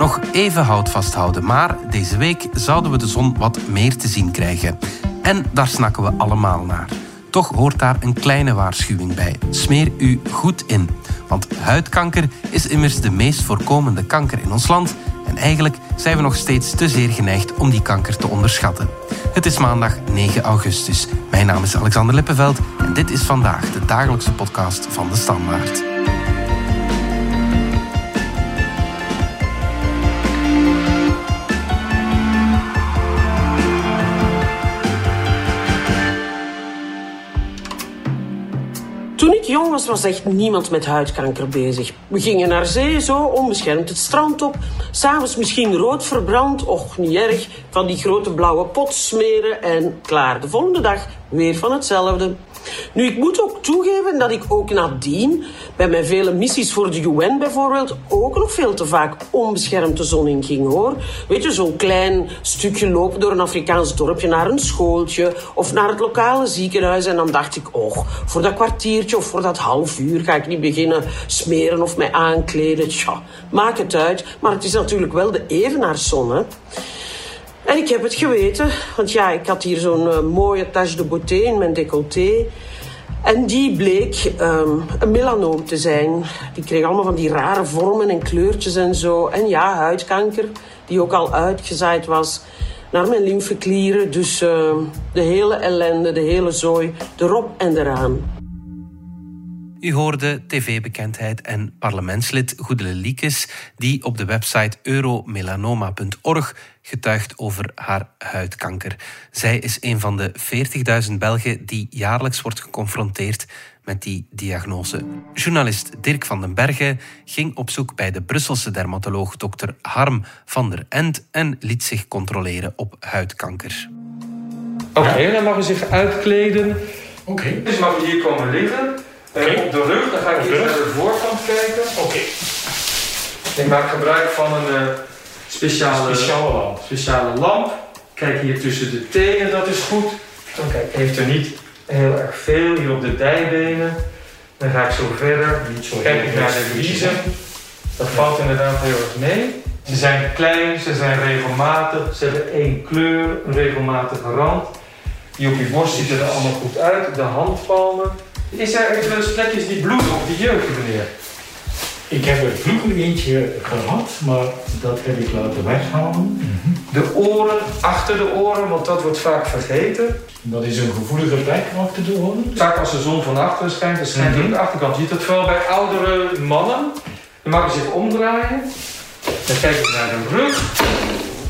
Nog even hout vasthouden, maar deze week zouden we de zon wat meer te zien krijgen. En daar snakken we allemaal naar. Toch hoort daar een kleine waarschuwing bij. Smeer u goed in. Want huidkanker is immers de meest voorkomende kanker in ons land. En eigenlijk zijn we nog steeds te zeer geneigd om die kanker te onderschatten. Het is maandag 9 augustus. Mijn naam is Alexander Lippenveld en dit is vandaag de dagelijkse podcast van de Standaard. Was echt niemand met huidkanker bezig. We gingen naar zee, zo onbeschermd het strand op. S'avonds misschien rood verbrand, och niet erg. Van die grote blauwe pot smeren en klaar. De volgende dag weer van hetzelfde. Nu, ik moet ook toegeven dat ik ook nadien, bij mijn vele missies voor de UN bijvoorbeeld, ook nog veel te vaak onbeschermd de zon in ging hoor. Weet je, zo'n klein stukje lopen door een Afrikaans dorpje naar een schooltje of naar het lokale ziekenhuis. En dan dacht ik, och, voor dat kwartiertje of voor dat half uur ga ik niet beginnen smeren of mij aankleden. Tja, maak het uit. Maar het is natuurlijk wel de evenaarszon, hè. En ik heb het geweten, want ja, ik had hier zo'n uh, mooie tache de beauté in mijn décolleté. En die bleek um, een melanoom te zijn. Die kreeg allemaal van die rare vormen en kleurtjes en zo. En ja, huidkanker, die ook al uitgezaaid was naar mijn lymfeklieren. Dus uh, de hele ellende, de hele zooi, erop en eraan. U hoorde tv-bekendheid en parlementslid Goedele Liekes, die op de website euromelanoma.org getuigt over haar huidkanker. Zij is een van de 40.000 Belgen die jaarlijks wordt geconfronteerd met die diagnose. Journalist Dirk van den Bergen ging op zoek bij de Brusselse dermatoloog Dr. Harm van der End en liet zich controleren op huidkanker. Oké, dan mag u zich uitkleden. Oké. Dus mag u hier komen liggen. Okay. op de rug, dan ga ik hier naar de voorkant kijken. Oké. Ik maak gebruik van een uh, speciale, speciale, lamp. speciale lamp. Kijk hier tussen de tenen, dat is goed. Dan kijk, heeft er niet heel erg veel hier op de dijbenen. Dan ga ik zo verder. kijk ik naar de vliezen. Dat valt inderdaad heel erg mee. Ze zijn klein, ze zijn regelmatig, ze hebben één kleur, een regelmatige rand. Die op je borst ziet er allemaal goed uit. De handpalmen. Is er eventueel plekjes die bloeden op die jeuken, meneer? Ik heb er vroeger eentje gehad, maar dat heb ik laten weghalen. Mhm. De oren, achter de oren, want dat wordt vaak vergeten. Dat is een gevoelige plek achter de oren. Vaak als de zon van achteren schijnt, dan schijnt mm -hmm. de achterkant. Je ziet dat vooral bij oudere mannen. Dan mag je zich omdraaien. Dan kijk ik naar de rug.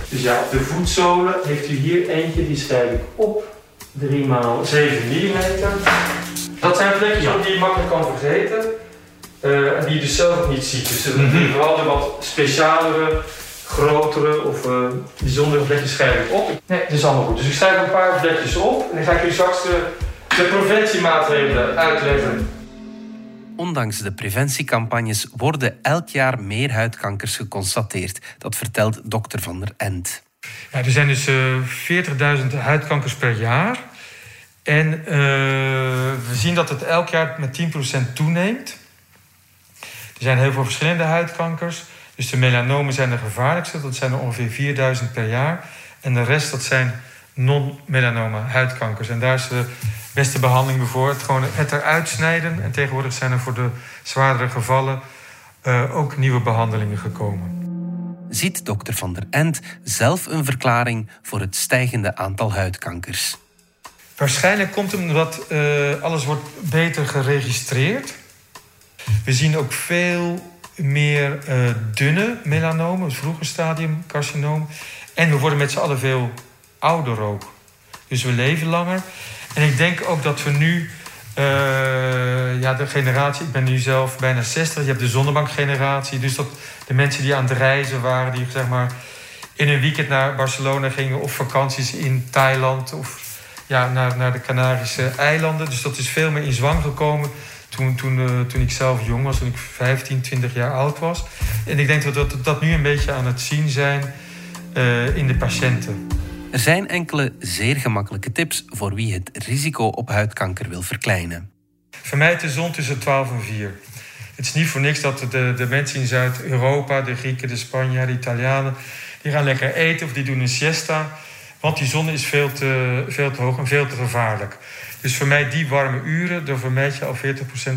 Dus ja, de voetzolen heeft u hier eentje, die schrijf ik op. 3 x 7 mm. Dat zijn plekjes ja. die je makkelijk kan vergeten. Uh, en die je dus zelf niet ziet. Dus mm -hmm. vooral de wat specialere, grotere of uh, bijzondere vlekjes schrijf ik op. Nee, dat is allemaal goed. Dus ik schrijf een paar vlekjes op en dan ga ik u straks de, de preventiemaatregelen uitleggen. Ondanks de preventiecampagnes worden elk jaar meer huidkankers geconstateerd. Dat vertelt dokter Van der End. Ja, er zijn dus uh, 40.000 huidkankers per jaar. En uh, we zien dat het elk jaar met 10% toeneemt. Er zijn heel veel verschillende huidkankers. Dus de melanomen zijn de gevaarlijkste. Dat zijn er ongeveer 4000 per jaar. En de rest, dat zijn non-melanoma huidkankers. En daar is de beste behandeling voor. Het, gewoon het eruit snijden. En tegenwoordig zijn er voor de zwaardere gevallen uh, ook nieuwe behandelingen gekomen. Ziet dokter Van der End zelf een verklaring voor het stijgende aantal huidkankers? Waarschijnlijk komt het omdat uh, alles wordt beter geregistreerd. We zien ook veel meer uh, dunne melanomen, het vroege stadium carcinoom. En we worden met z'n allen veel ouder ook. Dus we leven langer. En ik denk ook dat we nu, uh, ja, de generatie, ik ben nu zelf bijna 60, je hebt de zonnebankgeneratie. Dus dat de mensen die aan het reizen waren, die zeg maar in een weekend naar Barcelona gingen of vakanties in Thailand of ja, naar, naar de Canarische eilanden. Dus dat is veel meer in zwang gekomen toen, toen, uh, toen ik zelf jong was, toen ik 15, 20 jaar oud was. En ik denk dat we dat, dat nu een beetje aan het zien zijn uh, in de patiënten. Er zijn enkele zeer gemakkelijke tips voor wie het risico op huidkanker wil verkleinen. Vermijd de zon tussen 12 en 4. Het is niet voor niks dat de, de mensen in Zuid-Europa, de Grieken, de Spanjaarden, de Italianen, die gaan lekker eten of die doen een siesta. Want die zon is veel te, veel te hoog en veel te gevaarlijk. Dus voor mij die warme uren, dan vermijd je al 40%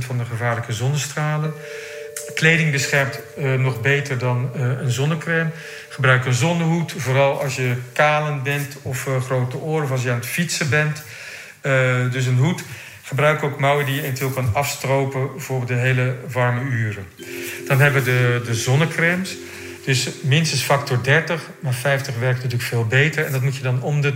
van de gevaarlijke zonnestralen. Kleding beschermt uh, nog beter dan uh, een zonnecrème. Gebruik een zonnehoed, vooral als je kalend bent of uh, grote oren of als je aan het fietsen bent. dus een hoed. Gebruik ook mouwen die je eventueel kan afstropen voor de hele warme uren. Dan hebben we de, de zonnecrèmes. Dus minstens factor 30, maar 50 werkt natuurlijk veel beter. En dat moet je dan om de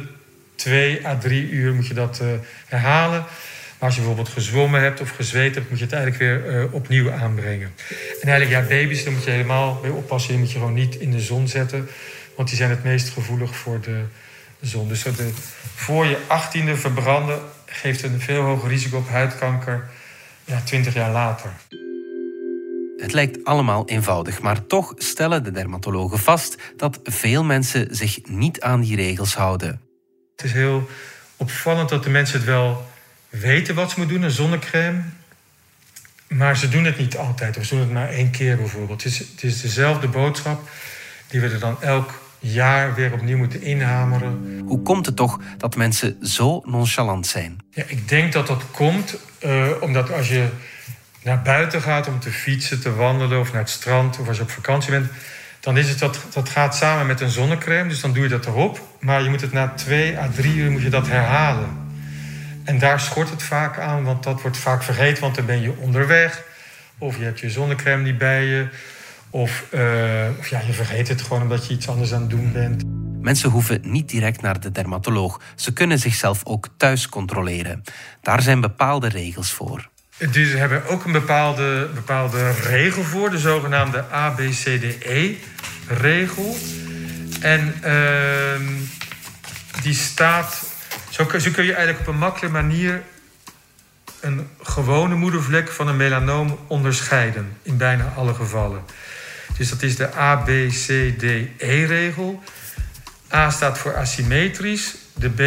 2 à 3 uur moet je dat uh, herhalen. Maar als je bijvoorbeeld gezwommen hebt of gezweet hebt, moet je het eigenlijk weer uh, opnieuw aanbrengen. En eigenlijk, ja, baby's, daar moet je helemaal mee oppassen. Die moet je gewoon niet in de zon zetten, want die zijn het meest gevoelig voor de, zon. Dus de, voor je achttiende verbranden geeft een veel hoger risico op huidkanker ja, 20 jaar later. Het lijkt allemaal eenvoudig, maar toch stellen de dermatologen vast dat veel mensen zich niet aan die regels houden. Het is heel opvallend dat de mensen het wel weten wat ze moeten doen, een zonnecrème. Maar ze doen het niet altijd, of ze doen het maar één keer bijvoorbeeld. Het is, het is dezelfde boodschap die we er dan elk jaar weer opnieuw moeten inhameren. Hoe komt het toch dat mensen zo nonchalant zijn? Ja, ik denk dat dat komt uh, omdat als je naar buiten gaat om te fietsen, te wandelen of naar het strand of als je op vakantie bent, dan is het dat, dat gaat samen met een zonnecrème. Dus dan doe je dat erop. Maar je moet het na twee à drie uur moet je dat herhalen. En daar schort het vaak aan, want dat wordt vaak vergeten, want dan ben je onderweg. Of je hebt je zonnecrème niet bij je. Of, uh, of ja, je vergeet het gewoon omdat je iets anders aan het doen bent. Mensen hoeven niet direct naar de dermatoloog. Ze kunnen zichzelf ook thuis controleren. Daar zijn bepaalde regels voor. Dus we hebben ook een bepaalde, bepaalde regel voor, de zogenaamde ABCDE-regel. En uh, die staat. Zo, zo kun je eigenlijk op een makkelijke manier een gewone moedervlek van een melanoom onderscheiden, in bijna alle gevallen. Dus dat is de ABCDE-regel. A staat voor asymmetrisch, de B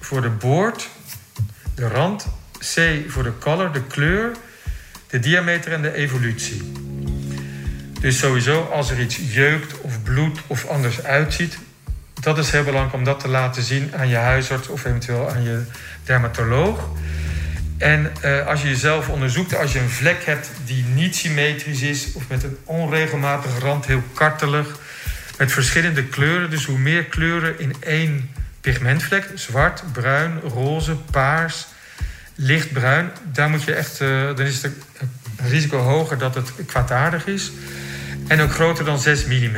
voor de boord, de rand C voor de color, de kleur, de diameter en de evolutie. Dus sowieso als er iets jeukt of bloedt of anders uitziet, dat is heel belangrijk om dat te laten zien aan je huisarts of eventueel aan je dermatoloog. En uh, als je jezelf onderzoekt, als je een vlek hebt die niet symmetrisch is of met een onregelmatige rand, heel kartelig, met verschillende kleuren, dus hoe meer kleuren in één pigmentvlek, zwart, bruin, roze, paars, lichtbruin, daar moet je echt, uh, dan is het risico hoger dat het kwaadaardig is. En ook groter dan 6 mm.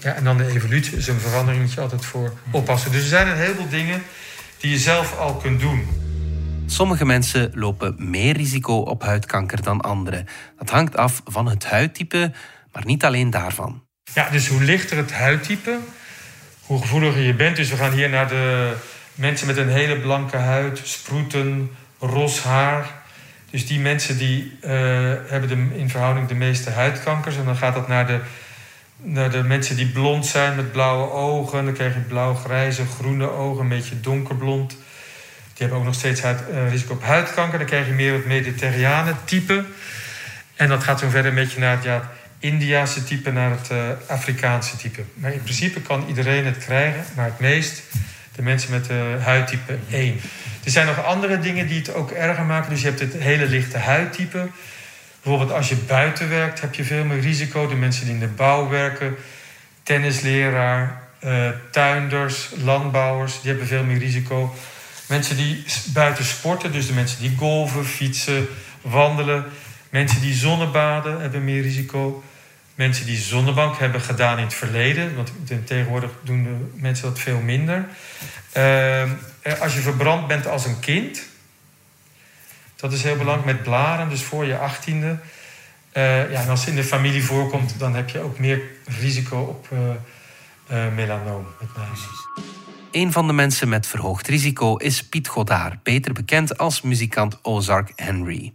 Ja, en dan de evolutie is een verandering, moet je altijd voor oppassen. Dus er zijn een heleboel dingen die je zelf al kunt doen. Sommige mensen lopen meer risico op huidkanker dan anderen. Dat hangt af van het huidtype, maar niet alleen daarvan. Ja, dus hoe lichter het huidtype, hoe gevoeliger je bent. Dus we gaan hier naar de mensen met een hele blanke huid, sproeten, ros haar. Dus die mensen die uh, hebben de, in verhouding de meeste huidkankers. En dan gaat dat naar de, naar de mensen die blond zijn met blauwe ogen. Dan krijg je blauw-grijze, groene ogen, een beetje donkerblond. Die hebben ook nog steeds huid, uh, risico op huidkanker. Dan krijg je meer het mediterrane type. En dat gaat zo verder een beetje naar het ja, Indiase type, naar het uh, Afrikaanse type. Maar in principe kan iedereen het krijgen, maar het meest de mensen met de huidtype 1. Er zijn nog andere dingen die het ook erger maken. Dus je hebt het hele lichte huidtype. Bijvoorbeeld als je buiten werkt heb je veel meer risico. De mensen die in de bouw werken, tennisleraar, uh, tuinders, landbouwers, die hebben veel meer risico. Mensen die buiten sporten, dus de mensen die golven, fietsen, wandelen. Mensen die zonnebaden hebben meer risico. Mensen die zonnebank hebben gedaan in het verleden, want tegenwoordig doen de mensen dat veel minder. Uh, als je verbrand bent als een kind, dat is heel belangrijk met blaren, dus voor je achttiende. Uh, ja, en als het in de familie voorkomt, dan heb je ook meer risico op uh, melanoom. Een van de mensen met verhoogd risico is Piet Godaar, beter bekend als muzikant Ozark Henry.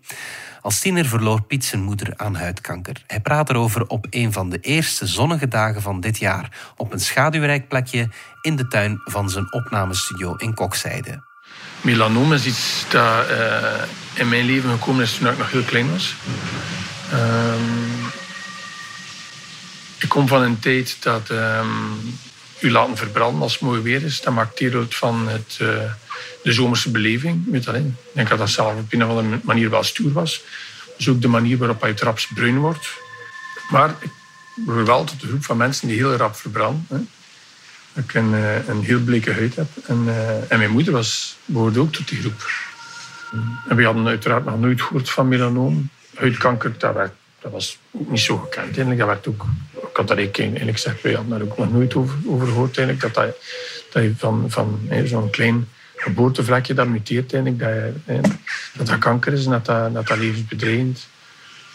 Als tiener verloor Piet zijn moeder aan huidkanker. Hij praat erover op een van de eerste zonnige dagen van dit jaar, op een schaduwrijk plekje in de tuin van zijn opnamestudio in Kokzijde. Melanoom is iets dat uh, in mijn leven gekomen is toen ik nog heel klein was. Ehm, ik kom van een tijd dat ehm, u laten verbranden als het mooi weer is. Dat maakt deel uit van het, uh, de zomerse beleving. Weet dat, ik denk dat dat zelf op een of andere manier wel stoer was. Dus ook de manier waarop hij traps bruin wordt. Maar ik behoor wel tot de groep van mensen die heel rap verbranden. Hè. Ik een, eh, een heel bleke huid heb. En, uh, en mijn moeder was, behoorde ook tot die groep. En we hadden uiteraard nog nooit gehoord van melanoom. Huidkanker, dat, dat was ook niet zo gekend. Eigenlijk. Dat werd ook, ik had daar eigenlijk gezegd, wij hadden daar ook nog nooit over, over gehoord. Eigenlijk, dat, dat, dat je van, van zo'n klein geboortevlekje dat muteert, eigenlijk, dat, je, dat dat kanker is en dat dat, dat, dat levensbedreigend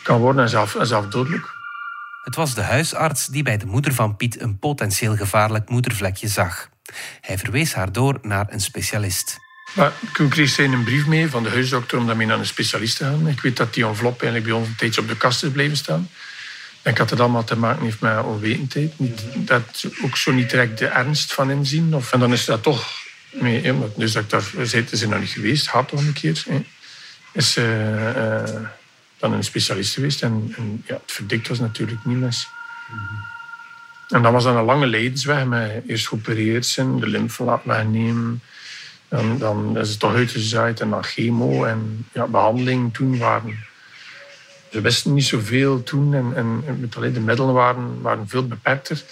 kan worden en zelf, en zelf dodelijk. Het was de huisarts die bij de moeder van Piet een potentieel gevaarlijk moedervlekje zag. Hij verwees haar door naar een specialist. Maar toen kreeg zij een brief mee van de huisdokter om daarmee naar een specialist te gaan. Ik weet dat die envelop eigenlijk bij ons een tijdje op de kast is blijven staan. Ik had het allemaal te maken heeft met onwetendheid. Niet, dat ook zo niet direct de ernst van inzien. Of, en dan is dat toch mee. Dus dat ik daar zei, ze nog niet geweest, had toch een keer. Hè. Is uh, uh, dan een specialist geweest. En, en ja, het verdikt was natuurlijk niet mis. En dat was dan een lange leidensweg met eerst geopereerd zijn, de lymfe laten wegnemen. Dan, dan is het toch uitgezaaid en dan chemo en ja, behandeling toen waren. Ze wisten niet zoveel toen en, en, de middelen waren, waren veel beperkter.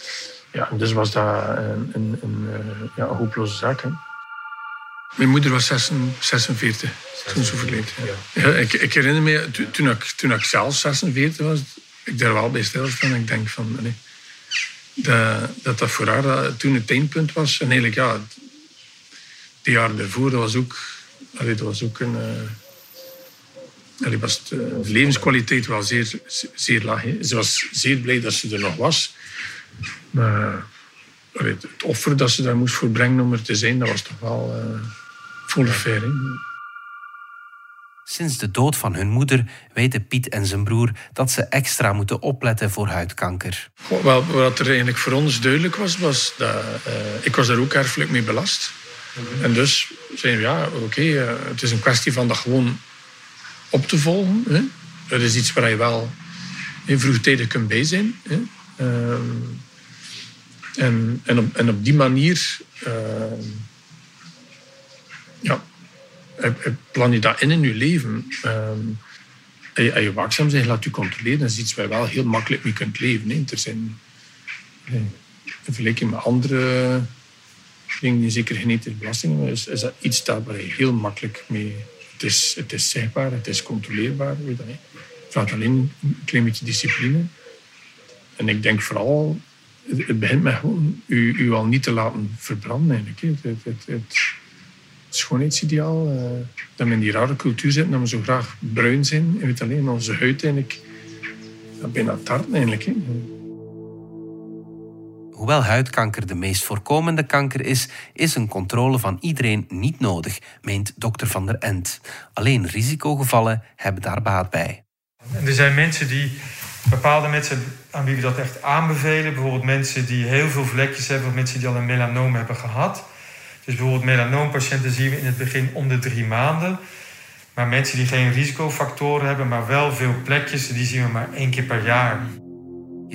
Ja, en dus was dat een, een, een, ja, een hopeloze zaak. Hè. Mijn moeder was 46 toen ze overleed. Ja. ja ik, ik, herinner me, toen ik, toen ik zelf 46 was, ik daar wel bij stilstaan en ik denk van, nee, dat, dat dat voor haar dat toen het eindpunt was. En eigenlijk, ja, die jaren daarvoor, dat was ook, dat was ook een... Uh, was de, levenskwaliteit wel zeer, zeer laag. Hè. Ze was zeer blij dat ze er nog was. Maar het offer dat ze daar moest voor brengen om er te zijn, dat was toch wel uh, volle fair. Sinds de dood van hun moeder weten Piet en zijn broer dat ze extra moeten opletten voor huidkanker. Wel, wat er eigenlijk voor ons duidelijk was, was dat uh, ik was daar ook erfelijk mee belast. En dus zeiden we, ja, oké, okay, uh, het is een kwestie van dat gewoon op te volgen. Hè. Dat is iets waar je wel in vroegtijdig kunt bij zijn. Hè. Uh, en, en, op, en op die manier ja, plan je dat in in je leven. Um, en je, waakzaam zijn, laat je controleren. Dat is iets waar je wel heel makkelijk mee kunt leven. Er zijn, in vergelijking met andere dingen die zeker genetische belastingen is, is dat iets dat waar je heel makkelijk mee... Het is, het is zichtbaar, het is controleerbaar. Weet dat, Het vraagt alleen een klein beetje discipline. En ik denk vooral, het begint met gewoon u, u al niet te laten verbranden. Eigenlijk. Het, het, het, schoonheidsideaal. Uh, dat we in die rare cultuur zitten, dat we zo graag bruin zijn. En weet alleen, onze huid eigenlijk ja, bijna tart eigenlijk. Hè. Hoewel huidkanker de meest voorkomende kanker is, is een controle van iedereen niet nodig, meent dokter Van der Ent. Alleen risicogevallen hebben daar baat bij. Er zijn mensen die, bepaalde mensen aan wie we dat echt aanbevelen, bijvoorbeeld mensen die heel veel vlekjes hebben of mensen die al een melanoom hebben gehad. Dus bijvoorbeeld melanoompatiënten zien we in het begin om de drie maanden. Maar mensen die geen risicofactoren hebben, maar wel veel plekjes, die zien we maar één keer per jaar.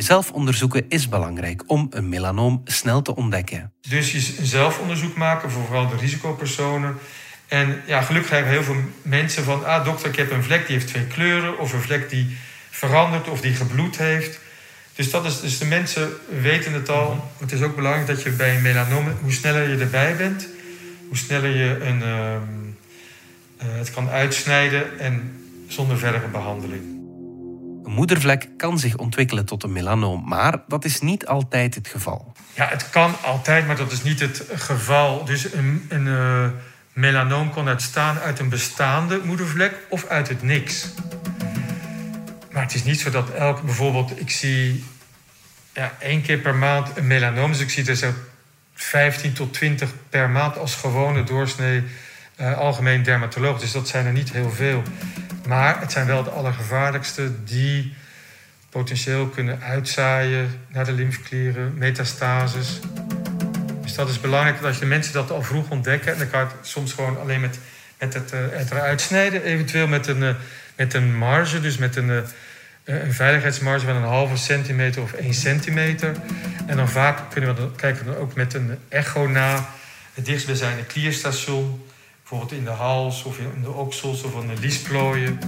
Jezelf onderzoeken is belangrijk om een melanoom snel te ontdekken. Dus je zelfonderzoek maken voor vooral de risicopersonen. En ja, gelukkig hebben heel veel mensen van... ah dokter, ik heb een vlek die heeft twee kleuren... of een vlek die verandert of die gebloed heeft. Dus, dat is, dus de mensen weten het al. Het is ook belangrijk dat je bij een melanoom, hoe sneller je erbij bent, hoe sneller je een, uh, uh, het kan uitsnijden en zonder verdere behandeling. Moedervlek kan zich ontwikkelen tot een melanoom, maar dat is niet altijd het geval. Ja, het kan altijd, maar dat is niet het geval. Dus een, een uh, melanoom kan uitstaan uit een bestaande moedervlek of uit het niks. Maar het is niet zo dat elk, bijvoorbeeld, ik zie ja, één keer per maand een melanoom. Dus ik zie er zo 15 tot 20 per maand als gewone doorsnee uh, algemeen dermatoloog. Dus dat zijn er niet heel veel. Maar het zijn wel de allergevaarlijkste die potentieel kunnen uitzaaien naar de lymfeklieren, metastases. Dus dat is belangrijk dat je mensen dat al vroeg ontdekken. En dan kan je het soms gewoon alleen met, met het, uh, het eruit snijden. Eventueel met een, uh, met een marge, dus met een eh, een veiligheidsmarge van een halve centimeter of 1 centimeter. En dan vaak kunnen we dan, kijken we dan ook met een echo na het dichtstbijzijnde klierstation. Bijvoorbeeld in de hals of in de oksels of aan de liesplooien.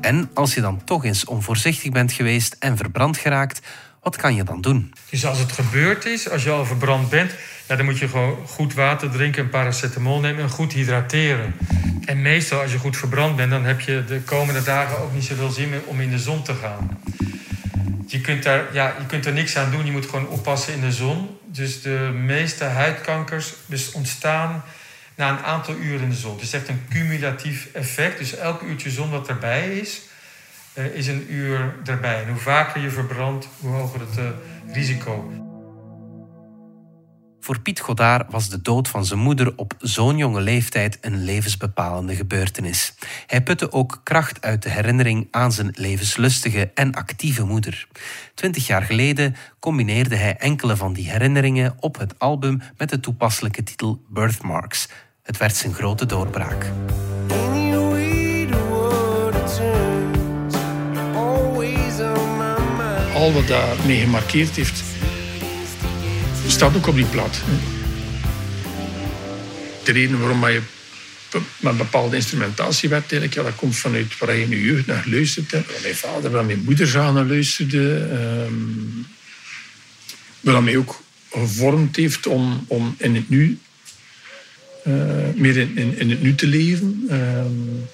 En als je dan toch eens onvoorzichtig bent geweest en verbrand geraakt, wat kan je dan doen? Dus als het gebeurd is, als je al verbrand bent, ja, dan moet je gewoon goed water drinken, een paracetamol nemen en goed hydrateren. En meestal als je goed verbrand bent, dan heb je de komende dagen ook niet zoveel zin meer om in de zon te gaan. Je kunt, daar, ja, je kunt er niks aan doen, je moet gewoon oppassen in de zon. Dus de meeste huidkankers dus ontstaan na een aantal uren in de zon. Het is echt een cumulatief effect. Dus elk uurtje zon dat erbij is, eh, is een uur erbij. En hoe vaker je verbrandt, hoe hoger het uh, risico. Voor Piet Godard was de dood van zijn moeder op zo'n jonge leeftijd een levensbepalende gebeurtenis. Hij putte ook kracht uit de herinnering aan zijn levenslustige en actieve moeder. Twintig jaar geleden combineerde hij enkele van die herinneringen op het album met de toepasselijke titel Birthmarks. Het werd zijn grote doorbraak. Al wat daar mee gemarkeerd heeft, staat ook op die plaat. De reden waarom je met bepaalde instrumentatie werd, ja, dat komt vanuit waar je in je jeugd naar luisterde. Waar mijn vader, waar mijn moeder zo naar luisterde. Um, wat mij ook gevormd heeft om, om in het nu, meer in, in, het nu te leven. Um,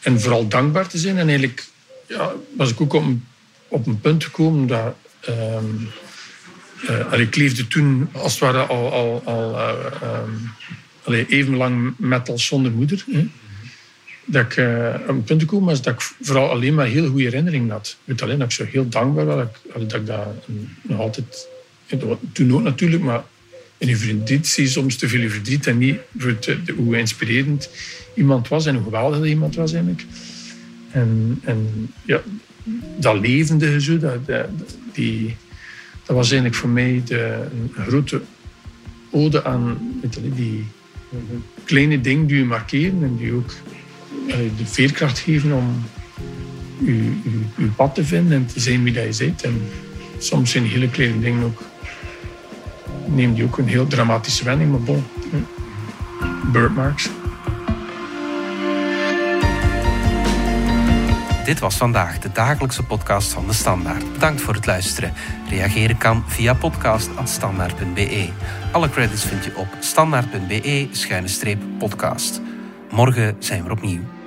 en vooral dankbaar te zijn. En eigenlijk ja, was ik ook op een, op een punt gekomen dat... Um, uh, ik leefde toen als het ware al, al, al uh, um, even lang met als zonder moeder. Hè. Dat ik op een punt gekomen was dat ik vooral alleen maar heel goede herinneringen had. Weet alleen dat ik zo heel dankbaar was dat ik dat, dat nog altijd... Toen ook natuurlijk, maar in je je soms te veel verdriet en niet voor hoe inspirerend iemand was en hoe geweldig iemand was eigenlijk. En, en ja, dat levende zo, dat, dat, die dat was eigenlijk voor mij de, een grote ode aan die kleine dingen die je markeren en die ook de veerkracht geven om je, je, pad te vinden en te zijn wie dat je bent. En soms zijn hele kleine dingen ook, neem die ook een heel dramatische wending, maar bon. Birdmarks. Dit was vandaag de dagelijkse podcast van de Standaard. Bedankt voor het luisteren. Reageren kan via podcast.standaard.be. Alle credits vind je op standaard.be-podcast. Morgen zijn we opnieuw.